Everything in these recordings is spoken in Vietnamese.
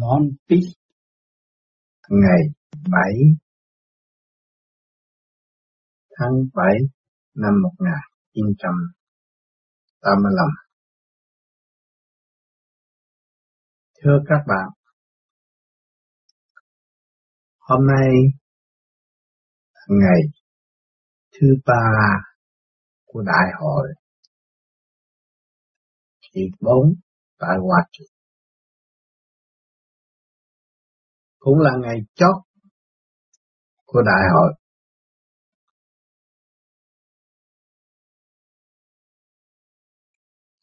Lon Peace ngày 7 tháng 7 năm 1985. Thưa các bạn, hôm nay ngày thứ ba của đại hội. Kỳ bốn tại Hoa Kỳ cũng là ngày chót của đại hội.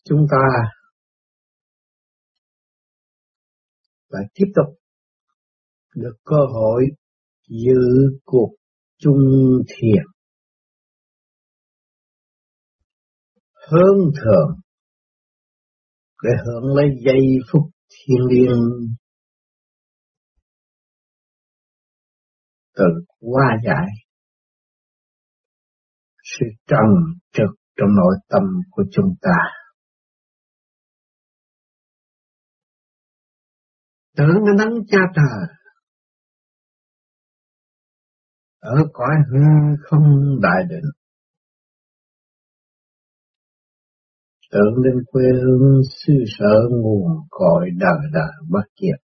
Chúng ta lại tiếp tục được cơ hội giữ cuộc chung thiền hơn thường để hưởng lấy giây phút thiên liêng tự qua giải sự trần trực trong nội tâm của chúng ta. Tưởng nó nắng cha trời ở cõi hư không đại định. Tưởng đến quê hương sư sở nguồn cội đời đời bất diệt.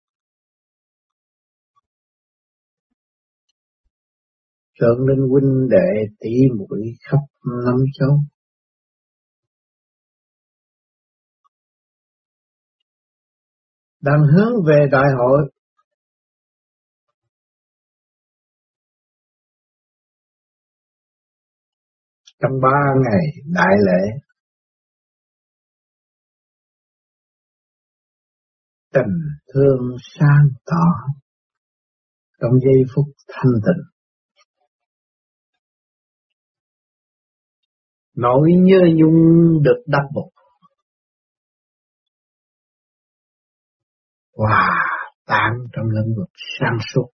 Trơn lên huynh đệ tỷ muội khắp năm châu. Đang hướng về đại hội. Trong ba ngày đại lễ, tình thương sang tỏ trong giây phút thanh tịnh nỗi nhớ nhung được đắp bục. Hòa tan trong lĩnh vực sáng suốt.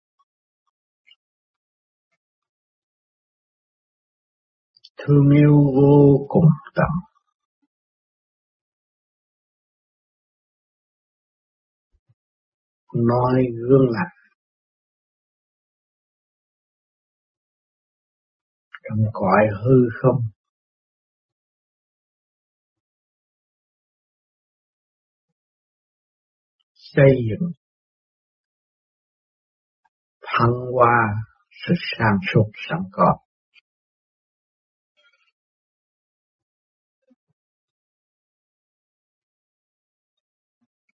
Thương yêu vô cùng tận. Nói gương lành. Trong cõi hư không xây dựng thăng hoa sự sang suốt sẵn có.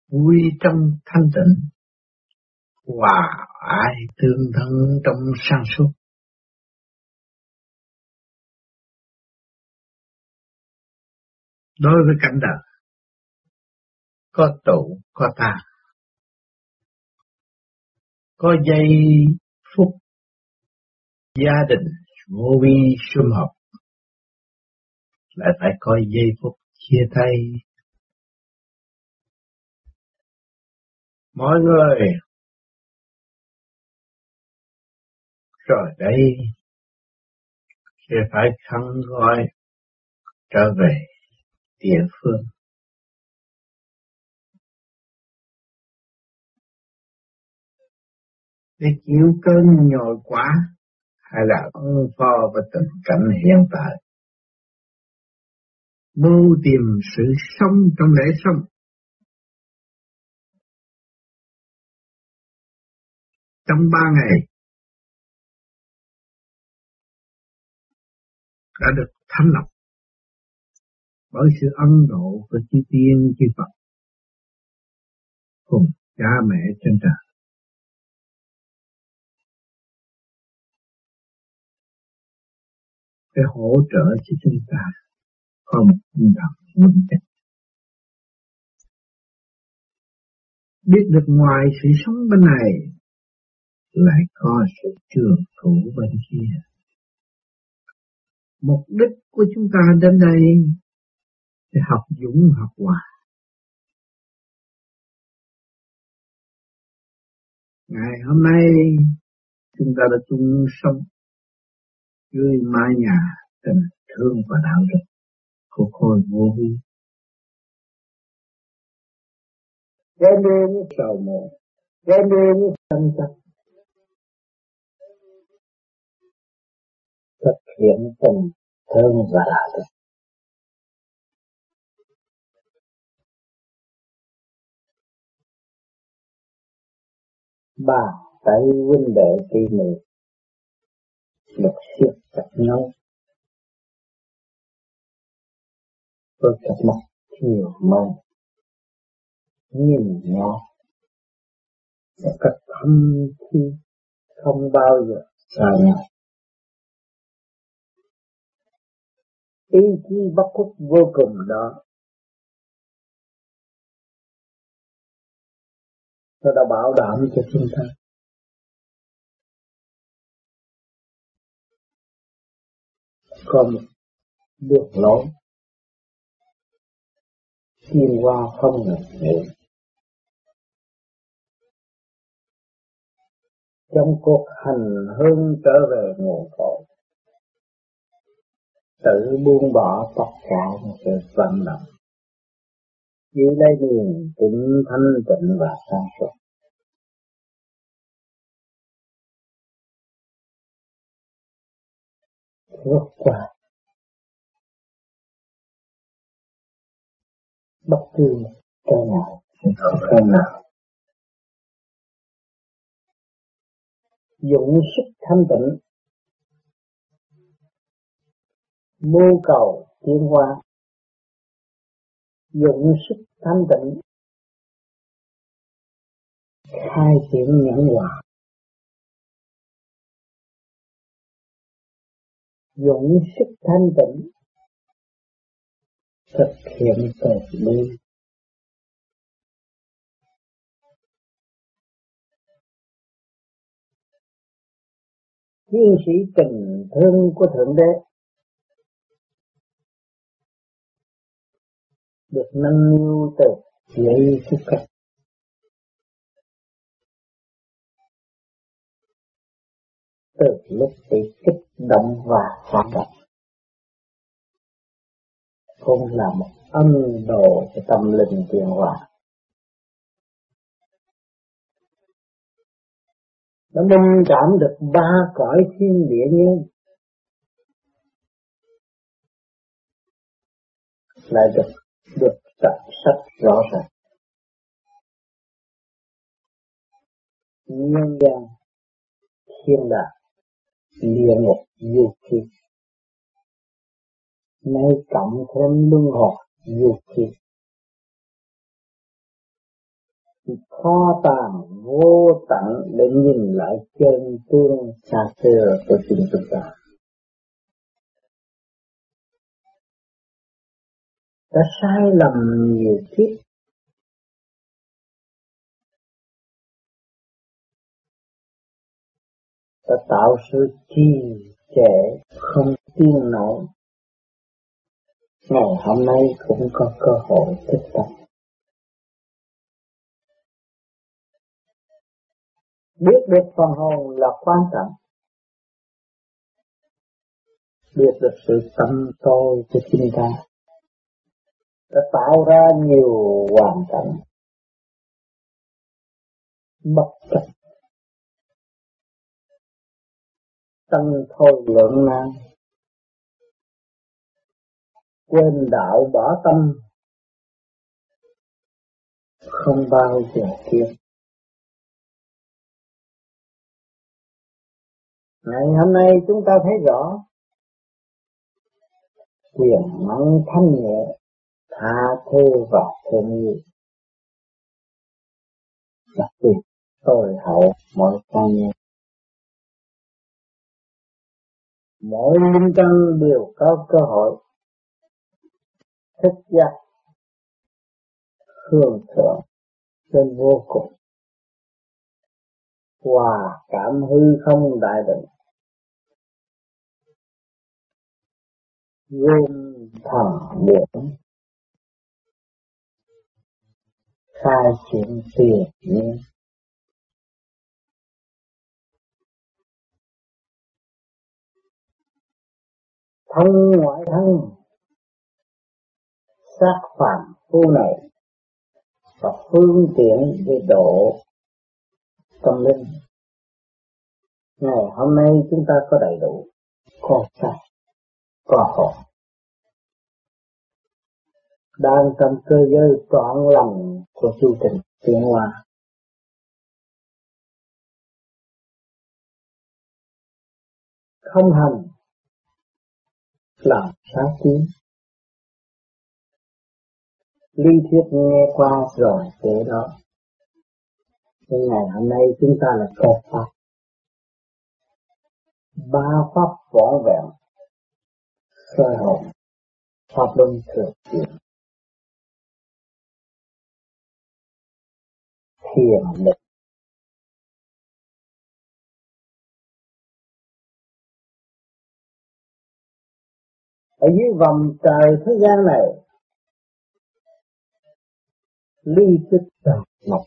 Vui trong thanh tịnh, hòa ai tương thân trong sang suốt. Đối với cảnh đời, có tụ, có tàn có giây phút gia đình vô vi sum họp, lại phải có giây phút chia tay. Mọi người, rồi đây, sẽ phải khăn gọi trở về địa phương. Để chịu cơn nhồi quá, hay là ứng phó với tình cảnh hiện tại. Mưu tìm sự sống trong lễ sống. Trong ba ngày, đã được thanh lọc bởi sự ân độ của chư tiên, chư Phật, cùng cha mẹ trên trời. Để hỗ trợ cho chúng ta có một tinh thần vững chắc. Biết được ngoài sự sống bên này, lại có sự trường thủ bên kia. Mục đích của chúng ta đến đây để học dũng, học hòa. Ngày hôm nay, chúng ta đã chung sống dưới mái nhà, tình thương và đạo đức của khôi vô vi. Cho đêm sầu một cái đêm tâm chấp thực hiện tình thương và đạo đức ba tại huynh đệ tỉ mỉ được siết chặt nhau. Với cặp mắt chiều mong, nhìn nhau. Một cách thâm thi không bao giờ xa nhau. Ý chí bất khuất vô cùng đó. Nó đã bảo đảm cho chúng ta có một bước lối xuyên qua không ngừng nghỉ trong cuộc hành hương trở về nguồn cội tự buông bỏ tất cả những sự vận động. Giữ lấy niềm tĩnh thanh tịnh và sáng suốt. Vượt qua bất cứ cái nào. Khăn nào. Dụng sức thanh tịnh. Mưu cầu tiến hóa. Dụng sức thanh tịnh. Khai triển nhẫn hòa dụng sức thanh tịnh, thực hiện từ bi. Chiến sĩ tình thương của thượng đế được nâng niu từ giây phút cách từ lúc bị kích động và phản động. Cũng là một ân đồ cho tâm linh tiến hóa nó minh cảm được ba cõi thiên địa nhân lại được được tập sách rõ ràng. Nhân gian thiên đàng địa ngục vô khí. Nay cộng thêm luân hồi du khí. Kho tàng vô tận để nhìn lại chân tương xa xưa của chính chúng ta. Đã sai lầm nhiều kiếp đã tạo sự trì trệ, không tin nổi. Ngày hôm nay cũng có cơ hội thức tập. Biết được phần hồn là quan trọng. Biết được sự tâm tôi của chúng ta. Đã tạo ra nhiều hoàn cảnh. Bất chấp tăng thôi lượng nan quên đạo bỏ tâm. Không bao giờ tiến ngày hôm nay chúng ta thấy rõ quyền năng thanh nhẹ, tha thứ và thương yêu. Đặc biệt tôi hậu mọi con nhân mỗi linh căn đều có cơ hội. Thức giác, hương thượng trên vô cùng. Hòa cảm hư không đại định. Gồm thần điển khai triển tiền nhiên. Thân ngoại thân. Xác phạm phu này. Và phương tiện để độ tâm linh. Ngày hôm nay chúng ta có đầy đủ có sạch, có hồn. Đang trong cơ giới trọn lành của chu trình tiến hóa. Không hành làm sáng kiến lý thuyết nghe qua rồi thế đó. Nhưng ngày hôm nay chúng ta là có pháp ba pháp võ vẹn soi hồn, pháp luân thường chuyển. Thiền định. Ở dưới vòng trời thế gian này, ly tích tràn ngọc.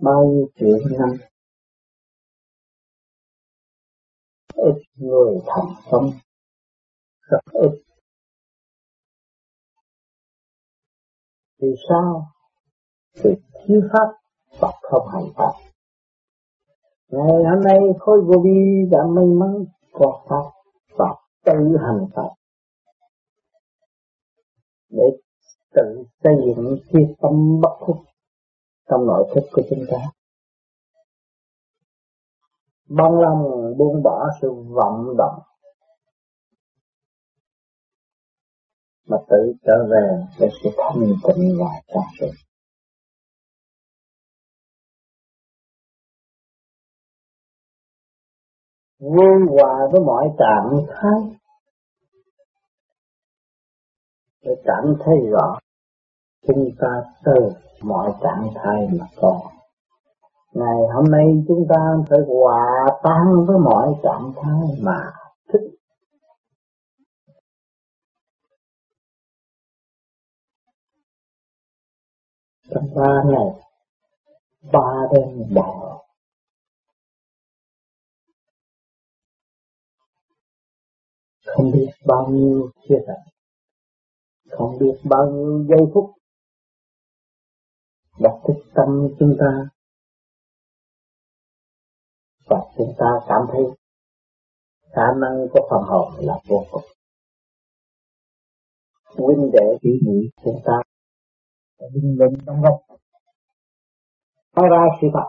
Bao nhiêu triệu năm, ít người thành công rất ít. Vì sao? Vì thiếu pháp và không hành pháp. Ngày hôm nay khôi vô vi đã may mắn có pháp tự hành Phật để tự xây dựng cái tâm bất khuất trong nội thức của chúng ta. Bằng lòng buông bỏ sự vọng động mà tự trở về với sự thanh tịnh và sáng sự vui hòa với mọi trạng thái. Để cảm thấy rõ. Chúng ta từ mọi trạng thái mà có ngày hôm nay chúng ta phải hòa tan với mọi trạng thái mà thích. Trong ba ngày, ba đêm đại không biết bao nhiêu chưa thật không biết bao nhiêu giây phút đặt thức tâm chúng ta. Và chúng ta cảm thấy khả năng của phần hồn là vô cùng. Huynh đệ chỉ nghĩ chúng ta đứng lên trong gốc. Nói ra sự thật.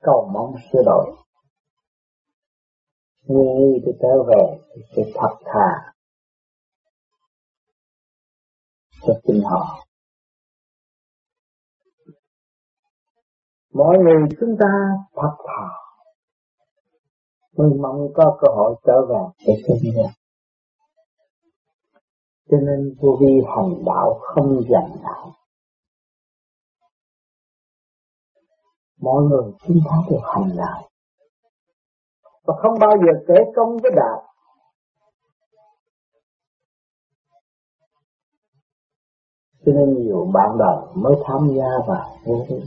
Cầu mong sửa đổi nguyện tôi trở về thì tôi thật thà cho chính họ. Mọi người chúng ta thật thà. Mình mong có cơ hội trở về để sinh ra cho nên vô vi hành đạo không dành lại mọi người chúng ta được hành đạo và không bao giờ kể công với đạo cho nên nhiều bạn đời mới tham gia vào vô vi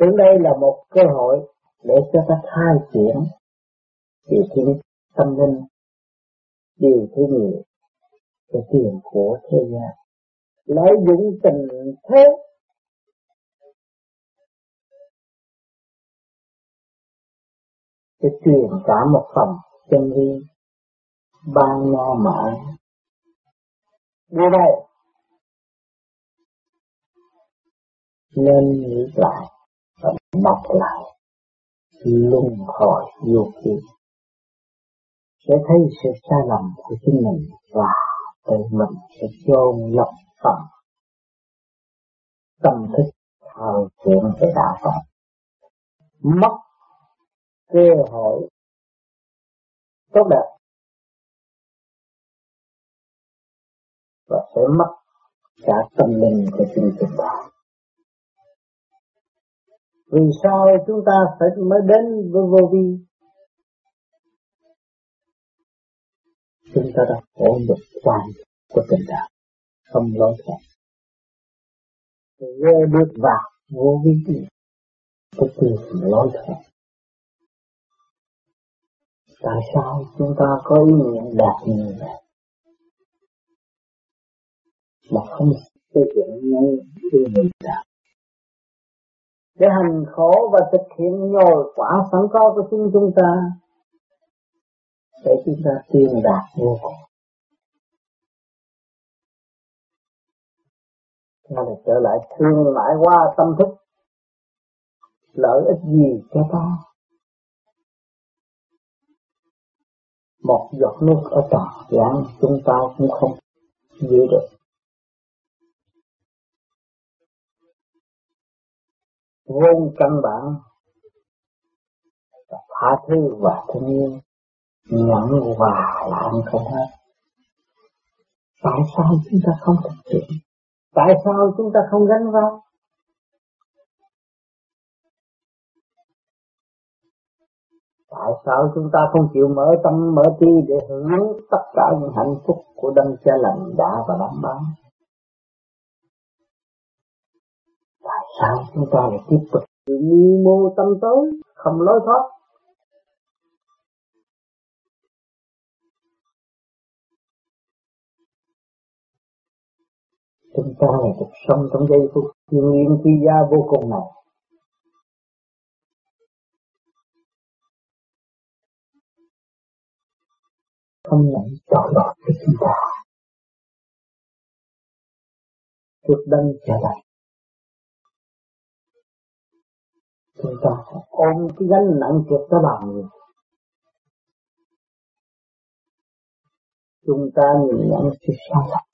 Đến đây là một cơ hội để cho ta khai triển điều thiên tâm linh, điều thứ nhiều cái tiền của thế gian. Lợi dụng tình thế sẽ truyền cả một phần chân lý ban no mãi. Như vậy, nên nghĩ lại và mọc lại luân hồi vô kỳ sẽ thấy sự sai lầm của chính mình và tự mình sẽ chôn lấp phần tâm thức thao chuyện về đạo Phật mất cơ hội tốt đẹp. Và sẽ mất cả tâm linh của chính chúng ta. Vì sao chúng ta phải mới đến với vô vi? Chúng ta đã có được quan của tình đạo. Không lối thoát. Vừa bước vào vô vi có tìm lối thoát tại sao chúng ta có ý niệm đạt nhiều này mà không xây dựng ngay yêu mình đạo để hành khổ và thực hiện nhồi quả sẵn có của chính chúng ta để chúng ta tiên đạt vô cùng. Nó là trở lại thương lại qua tâm thức, lợi ích gì cho ta? Một giọt nước ở tà giảng chúng ta cũng không giữ được. Vốn căn bản, tha thứ và thương yêu nhận hòa làm không hết. Tại sao chúng ta không thực hiện? Tại sao chúng ta không gánh vác? Tại sao chúng ta không chịu mở tâm, mở trí để hưởng tất cả những hạnh phúc của đấng cha lành đã và đảm bảo tại sao chúng ta lại tiếp tục mưu mô tâm tối, không lối thoát? Chúng ta là cuộc sống trong giây phút thiên nhiên quý giá vô cùng này. Không nhận trọn lọt cái chúng ta trước đấng trở lại. Chúng ta ôm cái gánh nặng trước tới bao nhiêu chúng ta nhìn nhận sự sai lầm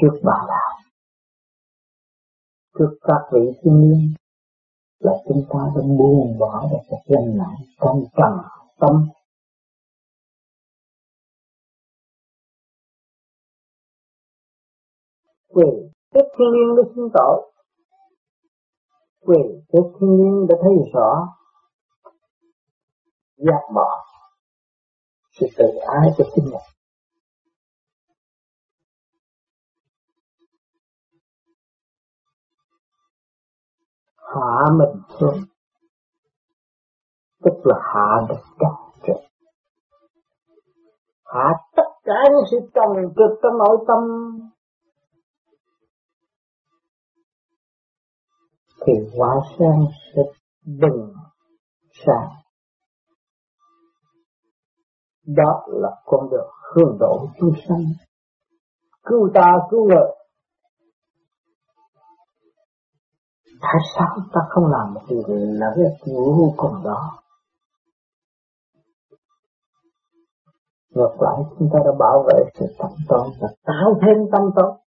trước bà đạo trước các vị thiên liêng là chúng ta đã buông bỏ được cái gánh nặng trong trần tâm. Quyền trước thiên nhiên để xin tội quyền trước thiên nhiên để thấy rõ. Giác bỏ. Sự tự ái của chính mình. Hạ mình xuống. Tức là hạ được cả trời hạ tất cả những sự trần trực trong nội tâm. Thì hóa sáng sẽ bừng sáng. Đó là con đường hướng độ chúng sanh. Cứu ta, cứu người. Tại sao ta không làm một điều là cái vô cùng đó? Ngược lại, chúng ta đã bảo vệ sự tâm tốt và tạo thêm tâm tốt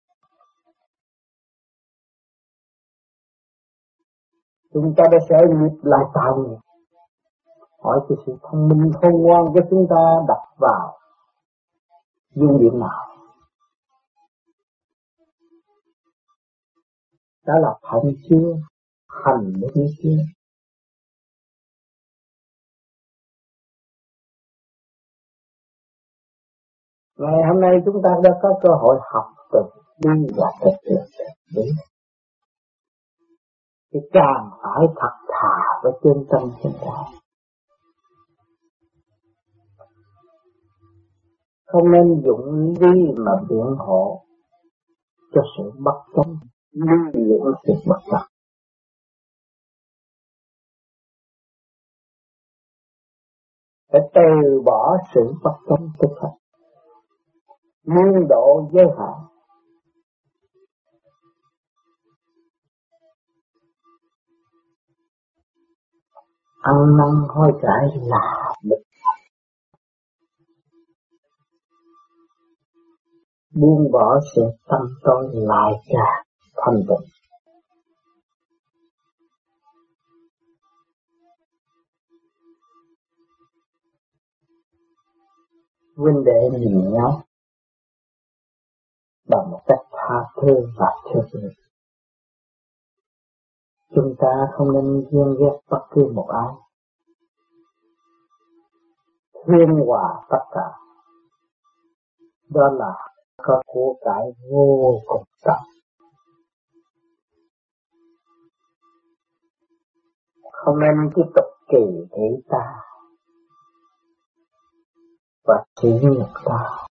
chúng ta đã sẽ nghiệp lại tạo nghiệp hỏi cái sự thông minh khôn ngoan của chúng ta đặt vào dung điểm nào? Đó là hạnh chưa? Hành đúng chưa? Ngày hôm nay chúng ta đã có cơ hội học từ đi và thực hiện đúng thì càng phải thật thà với chân tâm chúng ta không nên dụng lý mà biện hộ cho sự bất công nuôi dưỡng sự bất công phải từ bỏ sự bất công thực hành nguyên độ giới hạn ăn năn hối cải là một buông bỏ sự tâm tôi lại cả thanh tịnh. Huynh đệ nhìn nhau bằng một cách tha thứ và thương yêu chúng ta không nên ghen ghét bất cứ một ai. Thiên hòa tất cả. Đó là có của cải vô cùng tận. Không nên tiếp tục kỳ thị ta và chỉ nhục ta.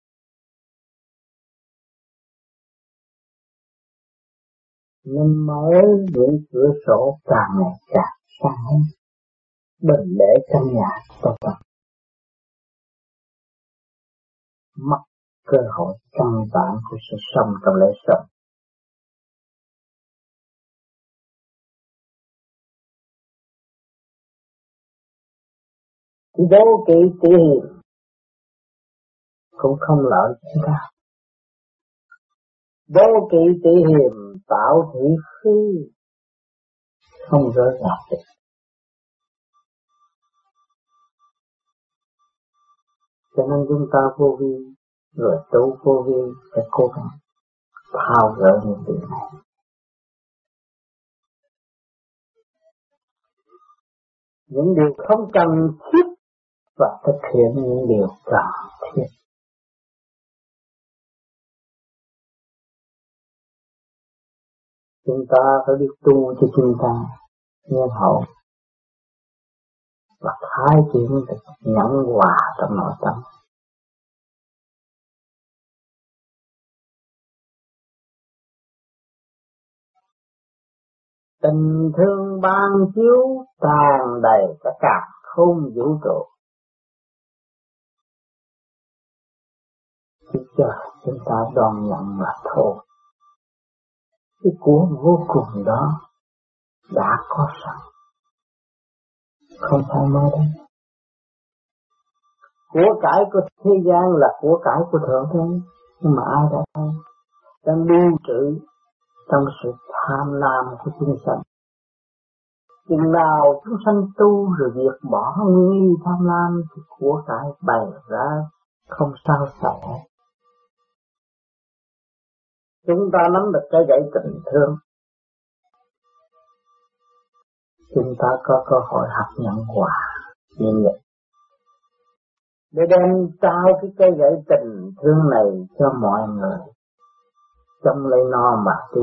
Nên mở những cửa sổ càng ngày càng sáng đừng để trong nhà to lắm mất cơ hội căn bản của sự sống trong lễ sống đố kỵ tỉ hiền cũng không lợi chúng ta đố kỵ tỉ hiền, tạo thị phi. Không rỡ ràng được. Cho nên chúng ta vô vi, rồi tu vô vi phải cố gắng thao gỡ những điều này. Những điều không cần thiết và thực hiện những điều cần thiết. Chúng ta phải biết tu cho chúng ta nhân hậu và khai triển được nhẫn hòa trong nội tâm. Tình thương ban chiếu tràn đầy cả cả không vũ trụ. Chỉ chờ chúng ta đón nhận mà thôi cái của vô cùng đó đã có sẵn. Không phải mơ đấy của cải của thế gian là của cải của thượng thế. Nhưng mà ai đã thấy? Đang lưu trữ trong sự tham lam của chúng sanh. Chừng nào chúng sanh tu rồi việc bỏ nguyên tham lam thì của cải bày ra không sao sợ chúng ta nắm được cái gãy tình thương. Chúng ta có cơ hội học nhận quả như vậy. Để đem trao cái cây gãy tình thương này cho mọi người, trong lấy no mà tí.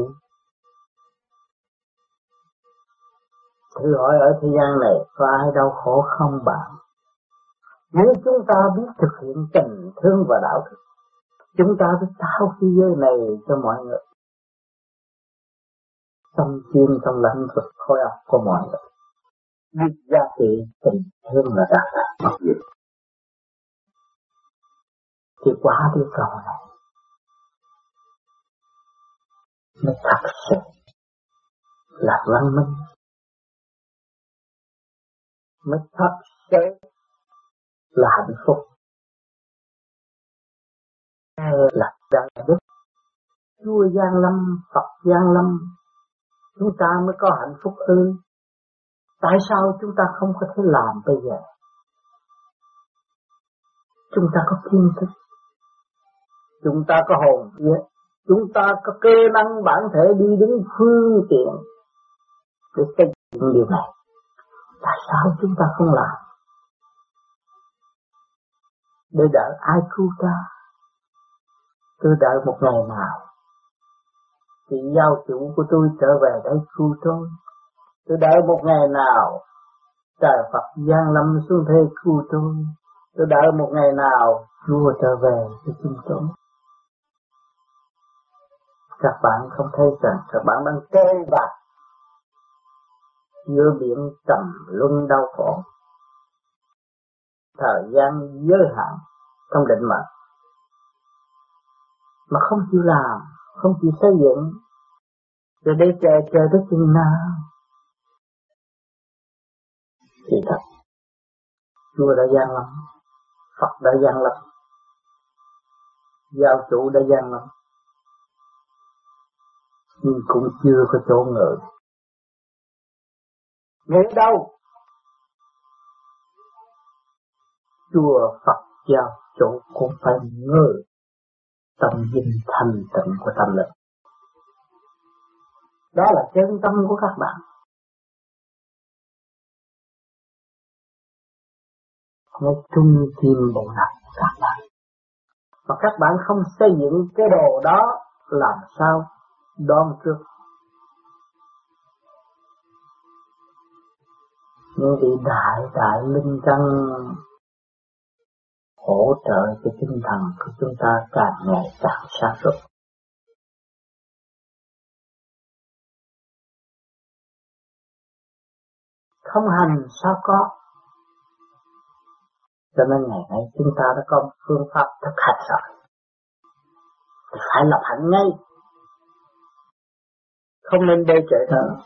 Thử hỏi ở thế gian này có ai đau khổ không bạn? Nếu chúng ta biết thực hiện tình thương và đạo đức chúng ta phải tạo thế giới này cho mọi người. Tâm chuyên trong lãnh vực khối óc của mọi người. Biết giá trị tình thương là đạt đạt mặc dù thì quá đi cầu này mới thật sự là văn minh. Mới thật sự là hạnh phúc là đạo đức. Chúa Giang Lâm, Phật Giang Lâm chúng ta mới có hạnh phúc ư tại sao chúng ta không có thể làm bây giờ? Chúng ta có kiến thức. Chúng ta có hồn vía chúng ta có cơ năng bản thể đi đứng phương tiện để xây dựng điều này. Tại sao chúng ta không làm? Để đợi ai cứu ta? Tôi đợi một ngày nào chị giao chủ của tôi trở về đây cứu tôi tôi đợi một ngày nào, trời Phật giang lâm xuống thế cứu tôi. Tôi đợi một ngày nào, Chúa trở về cho chúng tôi. Các bạn không thấy rằng các bạn đang trôi bạc, giữa biển trầm luân đau khổ. Thời gian giới hạn trong định mệnh mà không chịu làm, không chịu xây dựng. Rồi đây chờ chờ tới chừng nào? Thì thật, Chúa đã gian lắm Phật đã gian lắm Giáo chủ đã gian lắm Nhưng cũng chưa có chỗ ngự. Ngự đâu? Chùa Phật giáo chủ cũng phải ngự tâm dinh thanh tịnh của tâm lực. Đó là chân tâm của các bạn. Nó trung tim bộ lạc các bạn. Mà các bạn không xây dựng cái đồ đó làm sao đón trước? Những vị đại đại linh căn hỗ trợ cho tinh thần của chúng ta càng ngày càng sáng suốt. Không hành sao có. Cho nên ngày nay chúng ta đã có phương pháp thực hành rồi. Thì phải lập hạnh ngay. Không nên đe trệ nữa.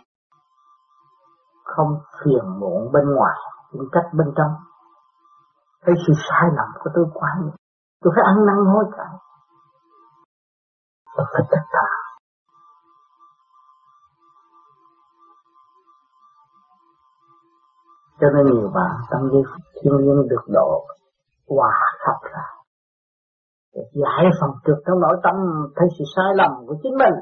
Không phiền muộn bên ngoài, nhưng cách bên trong cái sự sai lầm của tôi quá nhiều. Tôi phải ăn năn hối cải. Tôi phải tất cả. Cho nên nhiều bạn tâm giây thiên nhiên được độ hòa khắp ra để giải phóng trực trong nội tâm thấy sự sai lầm của chính mình.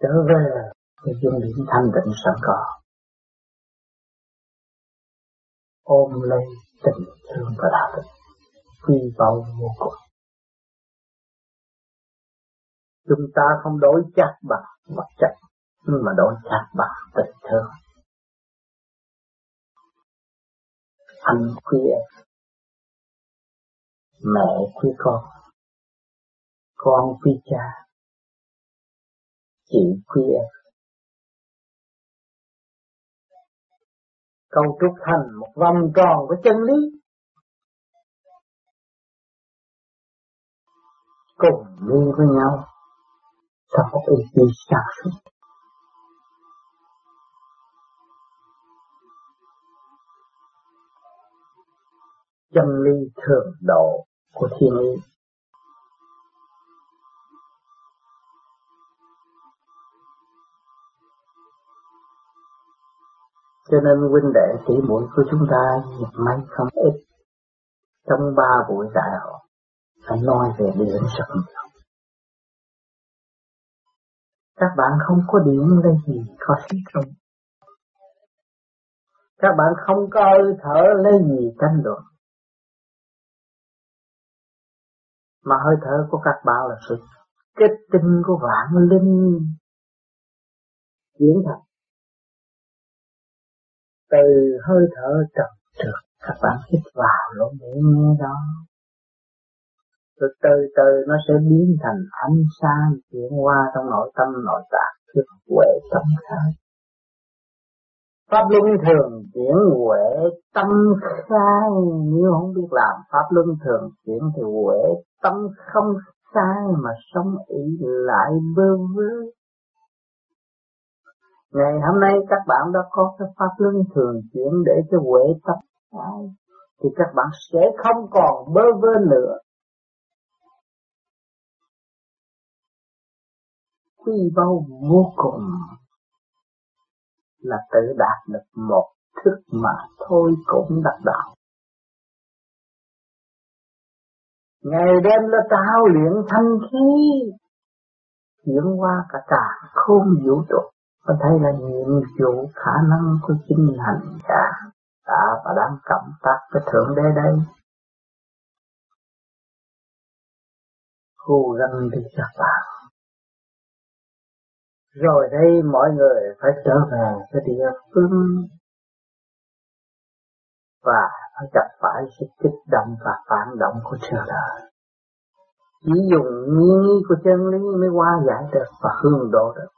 Trở về cái dung điểm thanh định sẵn có. Ôm lấy tình thương và đạo đức quy báu vô cùng. Chúng ta không đối chất bằng vật chất mà đối chất bằng tình thương. Anh khuya mẹ khuya con con khuya cha, chị khuya em câu trúc thành một vòng tròn của chân lý. Cùng đi với nhau. Trong một ý chí sản xuất chân lý thường độ của thiên nhiên cho nên huynh đệ tỷ muội của chúng ta may không ít. Trong ba buổi đại hội, phải nói về điện rất nhiều các bạn không có điện là gì, có sức không? Các bạn không có hơi thở lấy gì, tranh luận. Mà hơi thở của các bạn là sự kết tinh của vạn linh. Diễn thật từ hơi thở trầm trượt, các bạn hít vào lỗ mũi nghe đó. Rồi từ từ, nó sẽ biến thành ánh sáng chuyển qua trong nội tâm, nội tạng, thức huệ tâm khai pháp luân thường chuyển huệ tâm khai nếu không biết làm pháp luân thường chuyển thì huệ tâm không sai mà sống ý lại bơ vơ. Ngày hôm nay các bạn đã có cái pháp luân thường chuyển để cho huệ tập thì các bạn sẽ không còn bơ vơ nữa. Quy bao vô cùng là tự đạt được một thức mà thôi cũng đạt đạo. Ngày đêm là tạo luyện thanh khí, chuyển qua cả cả không vũ trụ có thấy là nhiệm vụ khả năng của chính hành giả đã và đang cộng tác với thượng đế đây. Khu răng đi các bạn rồi đây mọi người phải trở về cái địa phương. Và phải gặp phải sự kích động và phản động của trời đời chỉ dùng nghi của chân lý mới qua giải được và hương độ được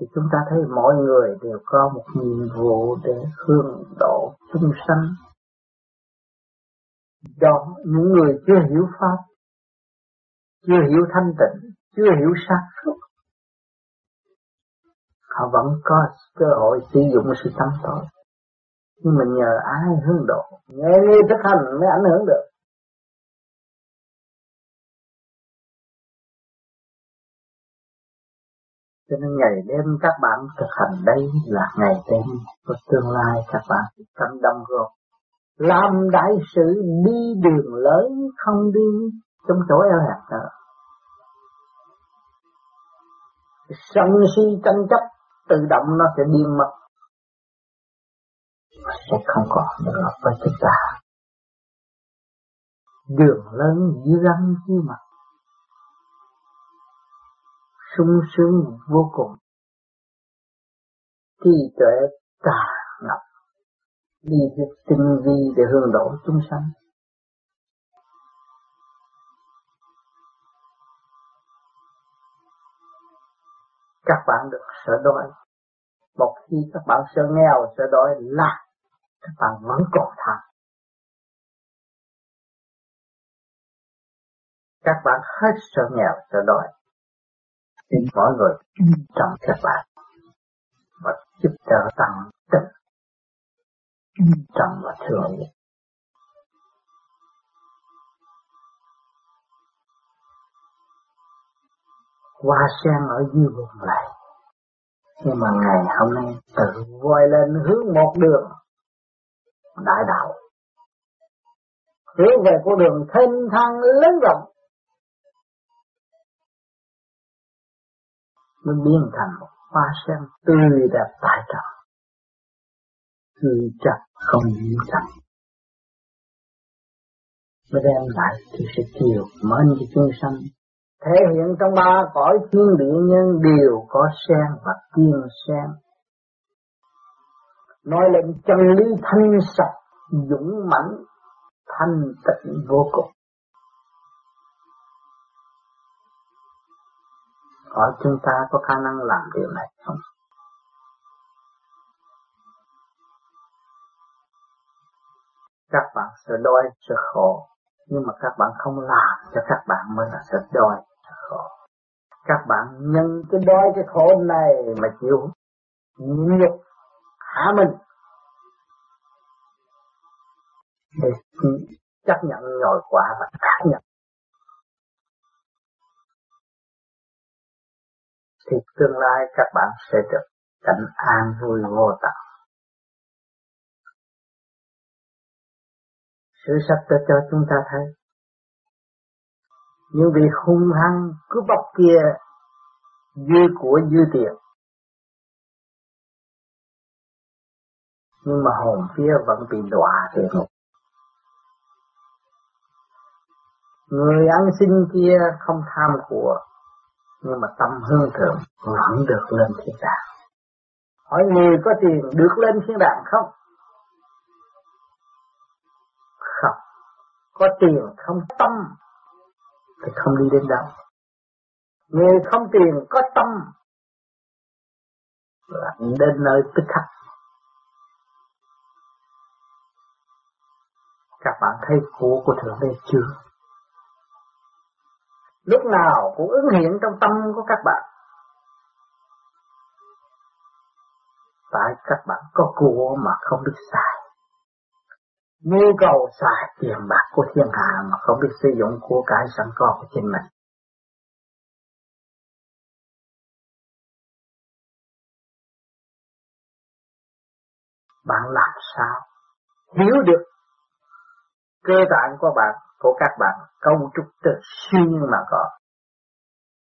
thì chúng ta thấy mọi người đều có một nhiệm vụ để hướng độ chúng sanh. Đó, những người chưa hiểu Pháp, chưa hiểu thanh tịnh, chưa hiểu sáng suốt, họ vẫn có cơ hội sử dụng sự tâm tối. Nhưng mà nhờ ai hướng độ, nghe người thực hành mới ảnh hưởng được. Cho nên ngày đêm các bạn thực hành đây là ngày đêm của tương lai các bạn tâm đâm rồi. Làm đại sự đi đường lớn không đi trong chỗ eo hẹp nữa. Sân si tranh chấp tự động nó sẽ điên mất. Sẽ không còn nữa với chúng ta. Đường lớn dưới răng dưới mặt sung sướng vô cùng. Trí tuệ tà ngập đi việc tinh vi để hướng độ chúng sanh. Các bạn được sợ đói. Một khi các bạn sợ nghèo, sợ đói là các bạn vẫn còn tham. Các bạn hết sợ nghèo, sợ đói xin mọi người. Trọng các bạn và giúp đỡ tăng tình trọng và thương yêu hoa sen ở dưới vùng này. Nhưng mà ngày hôm nay tự voi lên hướng một đường. Đại đạo. Hướng về con đường thanh thang lớn rộng mới biến thành một hoa sen tươi đẹp tại trần tươi chặt không nhiễm trần mới đem lại thì sẽ chiều mến cho chúng sanh. Thể hiện trong ba cõi thiên địa nhân đều có sen và tiên sen. Nói lên chân lý thanh sạch, dũng mãnh, thanh tịnh vô cùng. Hỏi chúng ta có khả năng làm điều này không? Các bạn sợ đói sợ khổ. Nhưng mà các bạn không làm cho các bạn mới là sợ đói khổ. Các bạn nhân cái đói, cái khổ này mà chịu nhịn nhục hạ mình? Để chấp nhận nhồi quả và chấp nhận. Thì tương lai các bạn sẽ được cảnh an vui vô tận. Sự sắp đã cho chúng ta thấy, những vị hung hăng cứ bọc kia dư của dư tiền nhưng mà hồn phía vẫn bị đọa địa ngục người ăn xin kia không tham của nhưng mà tâm hương thượng vẫn được lên thiên đàng. Hỏi người có tiền được lên thiên đàng không? Không. Có tiền không tâm thì không đi đến đâu. Người không tiền có tâm là đến nơi tức khắc. Các bạn thấy của của thượng đế chưa? Lúc nào cũng ứng hiện trong tâm của các bạn. Tại các bạn có của mà không biết xài. Nhu cầu xài tiền bạc của thiên hạ mà không biết sử dụng của cái sẵn có của chính mình. Bạn làm sao? Hiểu được cơ bản của bạn, của các bạn cấu trúc từ siêu nhiên mà có.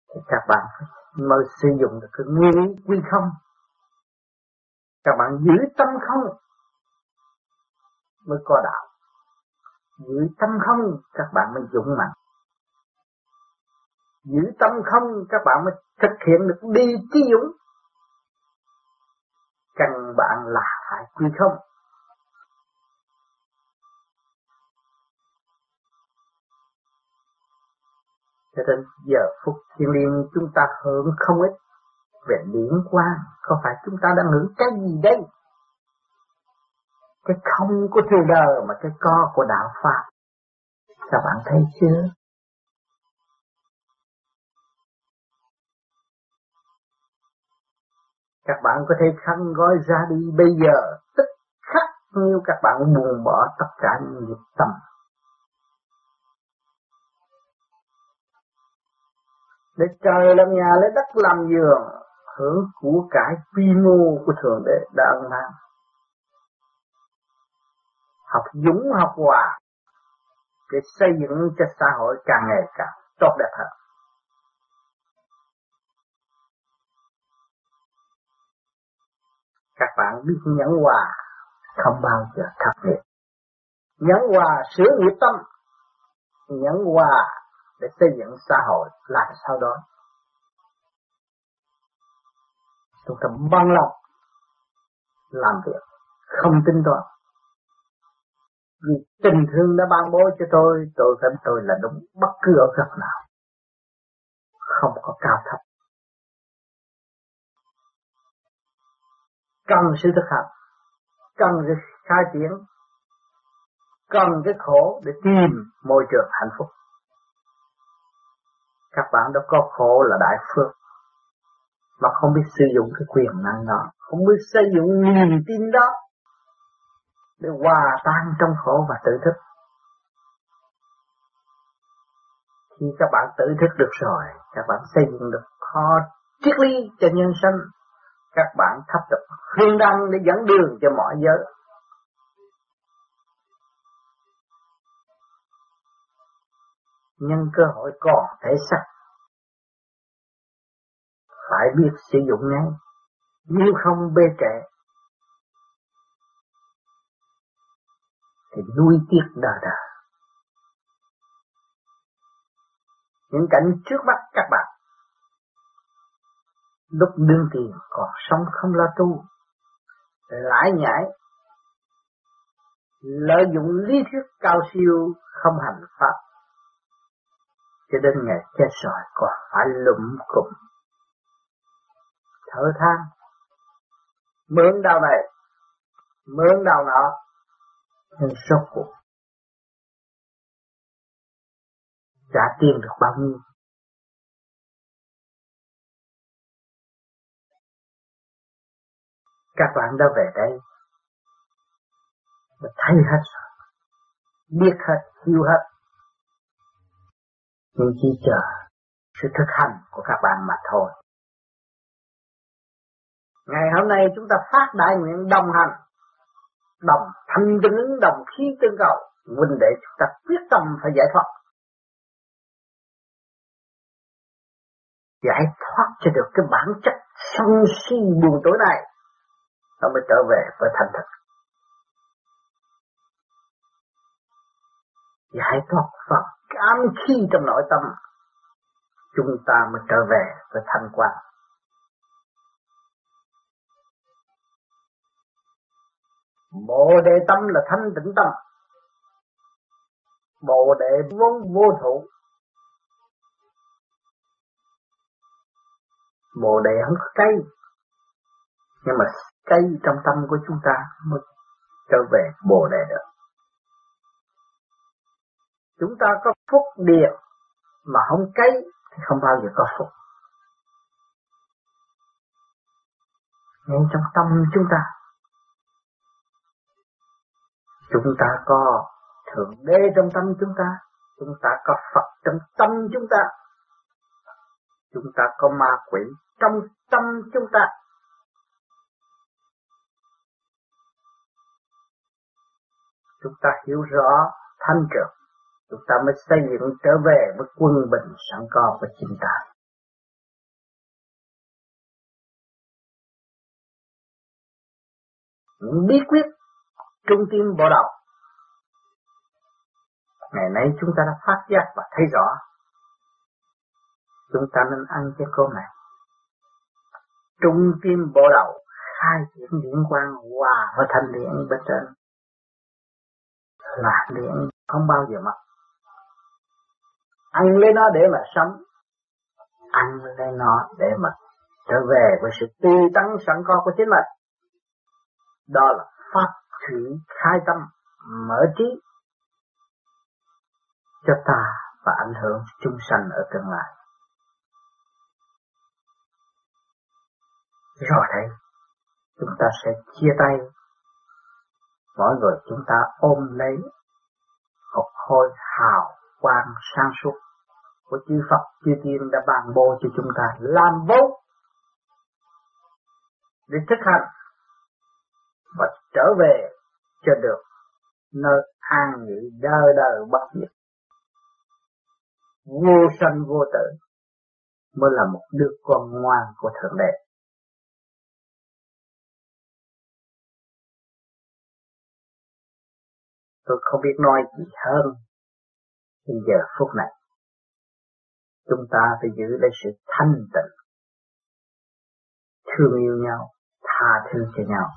Thì các bạn mới sử dụng được cái nguyên lý quy không. Các bạn giữ tâm không mới có đạo. Giữ tâm không, các bạn mới dũng mạnh. Giữ tâm không, các bạn mới thực hiện được đi chi dũng. Căn bạn là phải quy không. Cho đến giờ phút thiên liêng chúng ta hưởng không ít về điển quang có phải chúng ta đang hưởng cái gì đây? Cái không của thế đời mà cái co của đạo pháp. Các bạn thấy chưa? Các bạn có thể khăn gói ra đi bây giờ. Tức khắc như các bạn buông bỏ tất cả những nghiệp tâm. Để trời làm nhà, lấy đất làm giường, hưởng của cải quy mô của thượng đế đã ân mang học dũng, học hòa, để xây dựng cho xã hội càng ngày càng tốt đẹp hơn. Các bạn biết nhẫn hòa không bao giờ thất nghiệp. Nhẫn hòa sửa nghiệp tâm, nhẫn hòa để xây dựng xã hội làm sao đó. Chúng ta bằng lòng làm việc, không tính toán. Vì tình thương đã ban bố cho tôi tôi cảm tôi là đúng, bất cứ ở góc nào, không có cao thấp. Cần sự thực hành, cần sự khai triển, cần cái khổ để tìm môi trường hạnh phúc các bạn đã có khổ là đại phước. Mà không biết sử dụng cái quyền năng đó. Không biết xây dựng niềm tin đó để hòa tan trong khổ và tự thức. Khi các bạn tự thức được rồi, các bạn xây dựng được kho triết lý cho nhân sinh các bạn thắp được hương đăng để dẫn đường cho mọi giới. Nhân cơ hội còn thể xác. Phải biết sử dụng ngay. Nếu không bê trễ, thì nuôi tiếc đời đời những cảnh trước mắt các bạn, lúc đương tiền còn sống không lo tu, lãi nhãi, lợi dụng lý thuyết cao siêu không hành pháp cho đến ngày chết rồi còn phải lụm cụm. Thở than. Mướn đau này mướn đau nọ? Nhưng sốt cuộc. Trả tiền được bao nhiêu? Các bạn đã về đây. Và thấy hết rồi. Biết hết, hiểu hết nhưng chỉ chờ sự thực hành của các bạn mà thôi. Ngày hôm nay chúng ta phát đại nguyện đồng hành, đồng thanh tương ứng, đồng khí tương cầu, huynh đệ chúng ta quyết tâm phải giải thoát. Giải thoát cho được cái bản chất sân si buồn tối này nó mới trở về với thành thực giải thoát Phật cam khi trong nội tâm chúng ta mới trở về với thanh quan Bồ đề tâm là thanh tịnh tâm. Bồ đề vốn vô thủ Bồ đề không có cây. Nhưng mà cây trong tâm của chúng ta mới trở về bồ đề được. Chúng ta có phúc địa mà không cấy thì không bao giờ có phúc. Ngay trong tâm chúng ta chúng ta có thượng đế trong tâm chúng ta chúng ta có phật trong tâm chúng ta chúng ta có ma quỷ trong tâm chúng ta chúng ta hiểu rõ thanh trực chúng ta mới xây dựng trở về với quân bình sẵn có của chính ta những bí quyết trung tim bộ đầu. Ngày nay chúng ta đã phát giác và thấy rõ. Chúng ta nên ăn cái câu này. Trung tim bộ đầu khai triển điện quang hòa với thanh điện bên trên. Là điện không bao giờ mất. Ăn lấy nó để mà sống. Ăn lấy nó để mà trở về với sự tươi tắn sẵn có của chính mình. Đó là pháp thủy khai tâm mở trí cho ta và ảnh hưởng chúng sanh ở tương lai. Rồi đây, chúng ta sẽ chia tay. Mỗi người chúng ta ôm lấy một khôi hào quang sáng suốt. Của chư Phật, chư Tiên đã bàn bố cho chúng ta làm vốn để thực hành và trở về cho được nơi an nghỉ đời đời bất diệt. Vô sanh vô tử mới là một đứa con ngoan của thượng đế. Tôi không biết nói gì hơn bây giờ phút này, chúng ta phải giữ lấy sự thanh tịnh, thương yêu nhau, tha thứ cho nhau,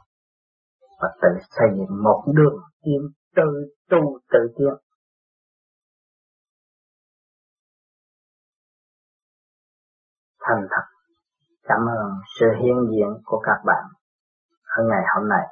và tự xây dựng một đường tiên tự tu tự tiến. Thành thật, cảm ơn sự hiện diện của các bạn ở ngày hôm nay